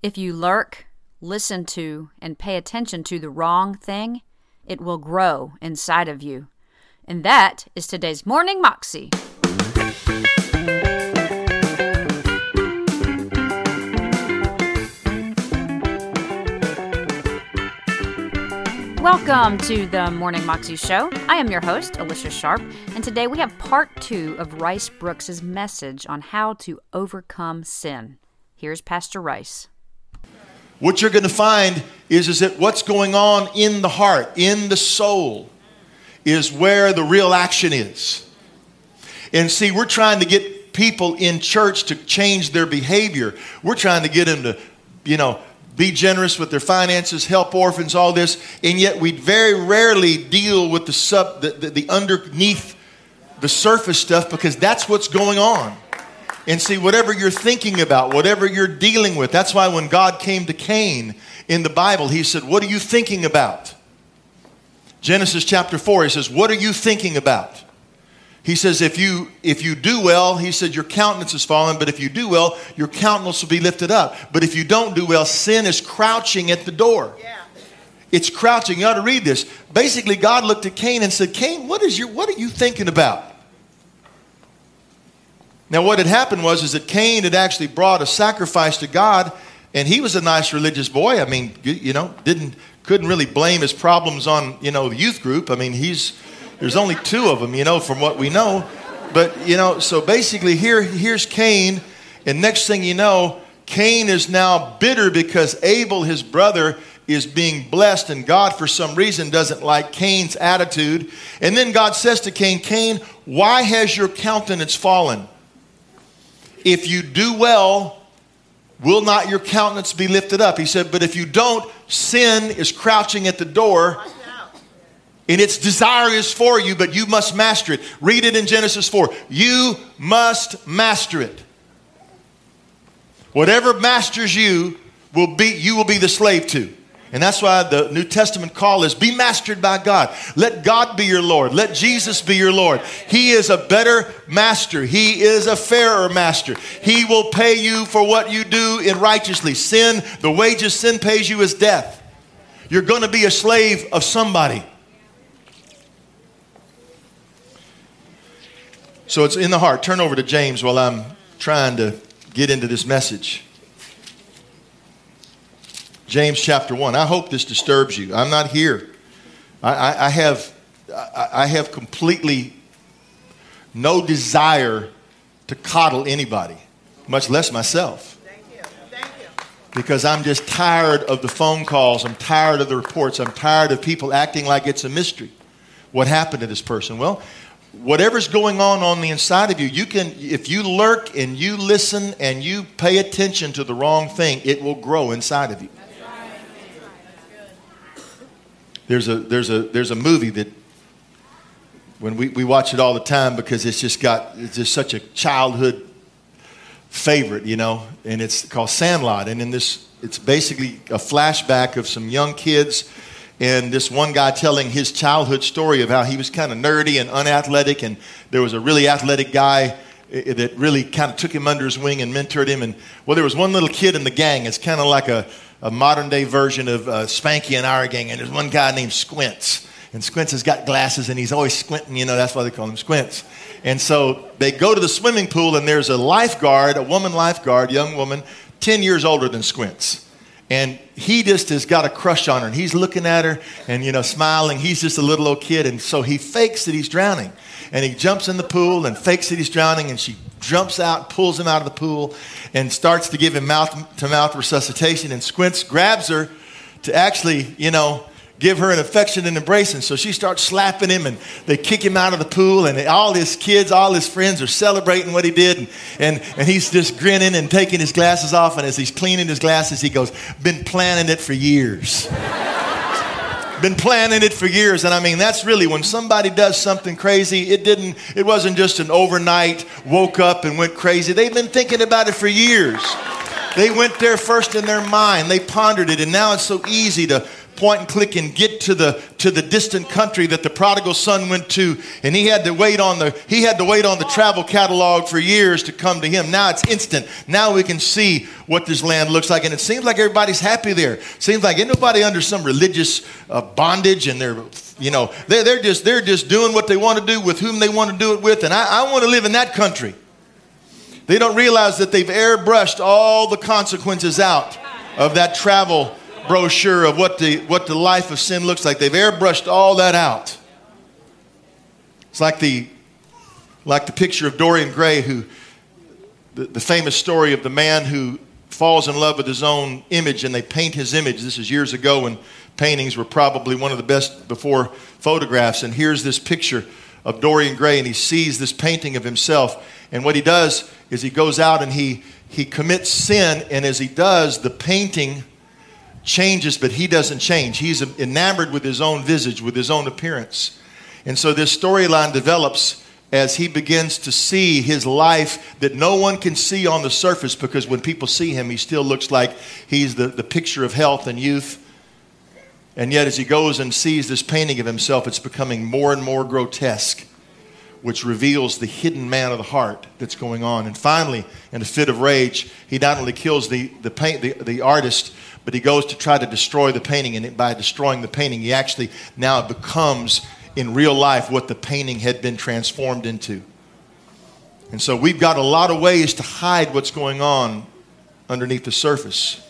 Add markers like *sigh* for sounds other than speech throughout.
If you lurk, listen to, and pay attention to the wrong thing, it will grow inside of you. And that is today's Morning Moxie. Welcome to the Morning Moxie Show. I am your host, Alicia Sharp, and today we have part two of Rice Broocks's message on how to overcome sin. Here's Pastor Rice. What you're going to find is, is that what's going on in the heart, in the soul, is where the real action is. And see, we're trying to get people in church to change their behavior. We're trying to get them to, you know, be generous with their finances, help orphans, all this, and yet we very rarely deal with the sub, the, the, the underneath the surface stuff because that's what's going on. And see, whatever you're thinking about, whatever you're dealing with, that's why when God came to Cain in the Bible, he said, What are you thinking about? Genesis chapter 4, he says, What are you thinking about? He says, if you, if you do well, he said, your countenance is fallen, but if you do well, your countenance will be lifted up. But if you don't do well, sin is crouching at the door. Yeah. It's crouching. You ought to read this. Basically, God looked at Cain and said, Cain, what, is your, what are you thinking about? Now, what had happened was is that Cain had actually brought a sacrifice to God, and he was a nice religious boy. I mean, you know, didn't couldn't really blame his problems on you know the youth group. I mean, he's there's only two of them, you know, from what we know. But, you know, so basically here, here's Cain, and next thing you know, Cain is now bitter because Abel, his brother, is being blessed, and God, for some reason, doesn't like Cain's attitude. And then God says to Cain, Cain, why has your countenance fallen? If you do well, will not your countenance be lifted up? He said, but if you don't, sin is crouching at the door and its desire is for you, but you must master it. Read it in Genesis 4. You must master it. Whatever masters you will be you will be the slave to. And that's why the New Testament call is be mastered by God. Let God be your Lord. Let Jesus be your Lord. He is a better master. He is a fairer master. He will pay you for what you do in righteously. Sin, the wages sin pays you is death. You're going to be a slave of somebody. So it's in the heart. Turn over to James while I'm trying to get into this message. James chapter 1. I hope this disturbs you. I'm not here. I, I, I have, I, I have completely no desire to coddle anybody, much less myself. Because I'm just tired of the phone calls. I'm tired of the reports. I'm tired of people acting like it's a mystery. What happened to this person? Well, whatever's going on on the inside of you, you can, if you lurk and you listen and you pay attention to the wrong thing, it will grow inside of you. There's a, there's a, there's a movie that when we, we watch it all the time because it's just got, it's just such a childhood favorite, you know, and it's called Sandlot. And in this, it's basically a flashback of some young kids and this one guy telling his childhood story of how he was kind of nerdy and unathletic, and there was a really athletic guy eh, eh, that really kind of took him under his wing and mentored him. And well, there was one little kid in the gang. It's kind of like a, a modern day version of uh, Spanky and our gang. And there's one guy named Squints. And Squints has got glasses and he's always squinting, you know, that's why they call him Squints. And so they go to the swimming pool and there's a lifeguard, a woman lifeguard, young woman, 10 years older than Squints and he just has got a crush on her and he's looking at her and you know smiling he's just a little old kid and so he fakes that he's drowning and he jumps in the pool and fakes that he's drowning and she jumps out pulls him out of the pool and starts to give him mouth to mouth resuscitation and squints grabs her to actually you know give her an affectionate embrace. And so she starts slapping him and they kick him out of the pool. And all his kids, all his friends are celebrating what he did. And, and, and he's just grinning and taking his glasses off. And as he's cleaning his glasses, he goes, Been planning it for years. *laughs* Been planning it for years. And I mean, that's really when somebody does something crazy, it didn't, it wasn't just an overnight woke up and went crazy. They've been thinking about it for years. They went there first in their mind. They pondered it. And now it's so easy to point and click and get to the to the distant country that the prodigal son went to, and he had to wait on the he had to wait on the travel catalog for years to come to him. Now it's instant. Now we can see what this land looks like, and it seems like everybody's happy there. Seems like ain't nobody under some religious uh, bondage, and they're you know they're, they're just they're just doing what they want to do with whom they want to do it with, and I, I want to live in that country. They don't realize that they've airbrushed all the consequences out of that travel brochure of what the, what the life of sin looks like. They've airbrushed all that out. It's like the, like the picture of Dorian Gray, who, the, the famous story of the man who falls in love with his own image and they paint his image. This is years ago when paintings were probably one of the best before photographs. And here's this picture of Dorian Gray, and he sees this painting of himself. And what he does is he goes out and he, he commits sin, and as he does, the painting changes, but he doesn't change. He's enamored with his own visage, with his own appearance. And so this storyline develops as he begins to see his life that no one can see on the surface because when people see him, he still looks like he's the, the picture of health and youth. And yet, as he goes and sees this painting of himself, it's becoming more and more grotesque which reveals the hidden man of the heart that's going on. And finally, in a fit of rage, he not only kills the, the, paint, the, the artist, but he goes to try to destroy the painting. And by destroying the painting, he actually now becomes, in real life, what the painting had been transformed into. And so we've got a lot of ways to hide what's going on underneath the surface.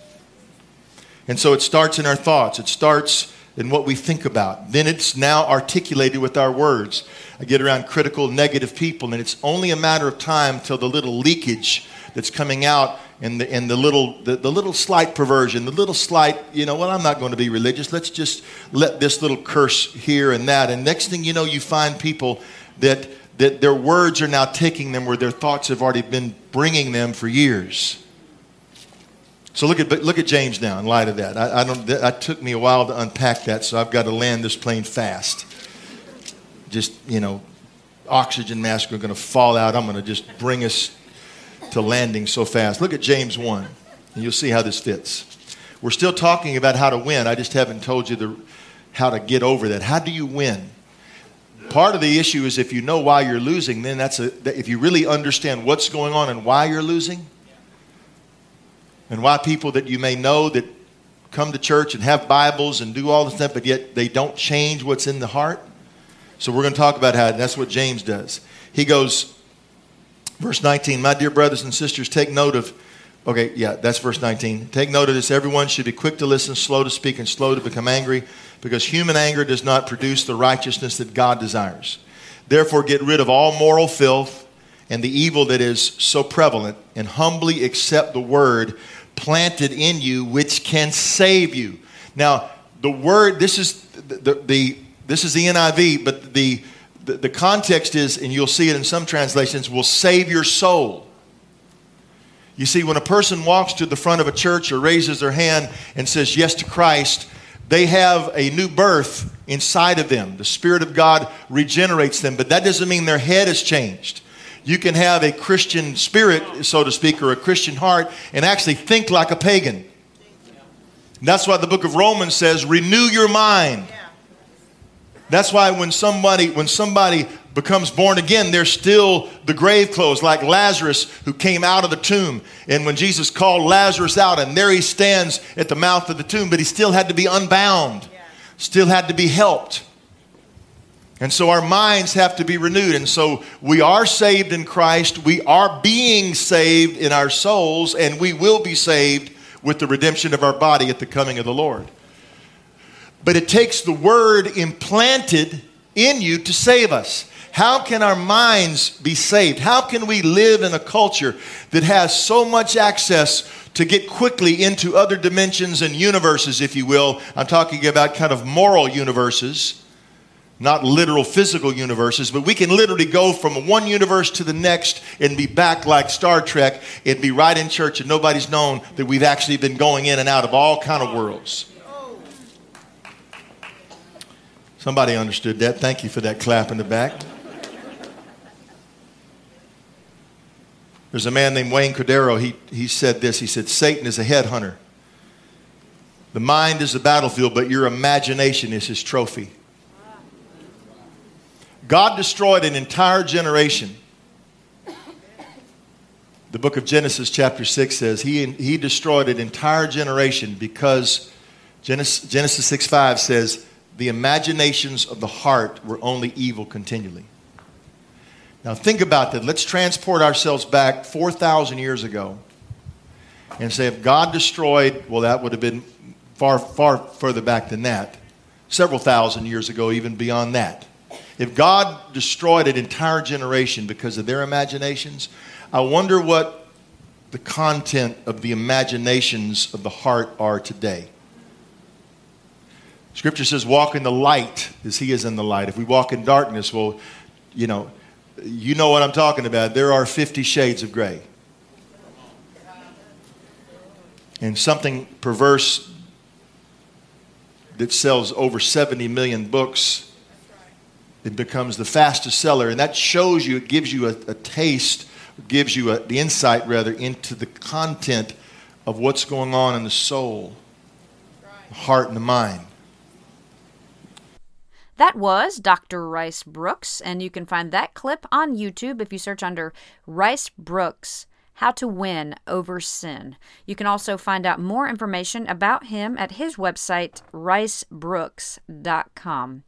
And so it starts in our thoughts, it starts in what we think about. Then it's now articulated with our words. I get around critical, negative people, and it's only a matter of time till the little leakage that's coming out and the, and the little the, the little slight perversion, the little slight, you know, well, I'm not going to be religious. Let's just let this little curse here and that. And next thing you know, you find people that that their words are now taking them where their thoughts have already been bringing them for years. So look at look at James now. In light of that, I, I don't. That took me a while to unpack that, so I've got to land this plane fast just, you know, oxygen masks are going to fall out. I'm going to just bring us to landing so fast. Look at James 1, and you'll see how this fits. We're still talking about how to win. I just haven't told you the, how to get over that. How do you win? Part of the issue is if you know why you're losing, then that's a, if you really understand what's going on and why you're losing, and why people that you may know that come to church and have Bibles and do all this stuff, but yet they don't change what's in the heart, so we're going to talk about how that's what James does. He goes, verse 19, my dear brothers and sisters, take note of, okay, yeah, that's verse 19. Take note of this. Everyone should be quick to listen, slow to speak, and slow to become angry, because human anger does not produce the righteousness that God desires. Therefore, get rid of all moral filth and the evil that is so prevalent, and humbly accept the word planted in you, which can save you. Now, the word, this is the, the, the this is the NIV, but the, the, the context is, and you'll see it in some translations, will save your soul. You see, when a person walks to the front of a church or raises their hand and says yes to Christ, they have a new birth inside of them. The Spirit of God regenerates them, but that doesn't mean their head has changed. You can have a Christian spirit, so to speak, or a Christian heart, and actually think like a pagan. that's why the book of Romans says, renew your mind. That's why when somebody when somebody becomes born again, there's still the grave clothes, like Lazarus who came out of the tomb. And when Jesus called Lazarus out, and there he stands at the mouth of the tomb, but he still had to be unbound, still had to be helped. And so our minds have to be renewed. And so we are saved in Christ. We are being saved in our souls, and we will be saved with the redemption of our body at the coming of the Lord. But it takes the word implanted in you to save us. How can our minds be saved? How can we live in a culture that has so much access to get quickly into other dimensions and universes, if you will? I'm talking about kind of moral universes, not literal physical universes, but we can literally go from one universe to the next and be back like Star Trek and be right in church and nobody's known that we've actually been going in and out of all kind of worlds. Somebody understood that. Thank you for that clap in the back. There's a man named Wayne Cordeiro. He, he said this. He said, Satan is a headhunter. The mind is the battlefield, but your imagination is his trophy. God destroyed an entire generation. The book of Genesis, chapter 6 says he, he destroyed an entire generation because Genesis, Genesis 6 5 says, The imaginations of the heart were only evil continually. Now, think about that. Let's transport ourselves back 4,000 years ago and say, if God destroyed, well, that would have been far, far further back than that, several thousand years ago, even beyond that. If God destroyed an entire generation because of their imaginations, I wonder what the content of the imaginations of the heart are today. Scripture says, walk in the light as he is in the light. If we walk in darkness, well, you know, you know what I'm talking about. There are 50 shades of gray. And something perverse that sells over 70 million books, it becomes the fastest seller. And that shows you, it gives you a, a taste, gives you a, the insight, rather, into the content of what's going on in the soul, the heart, and the mind. That was Dr. Rice Broocks, and you can find that clip on YouTube if you search under Rice Broocks. how to Win Over Sin. You can also find out more information about him at his website, ricebroocks.com.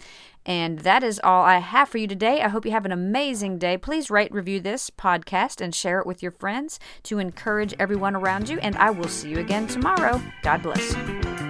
And that is all I have for you today. I hope you have an amazing day. Please rate, review this podcast, and share it with your friends to encourage everyone around you. And I will see you again tomorrow. God bless.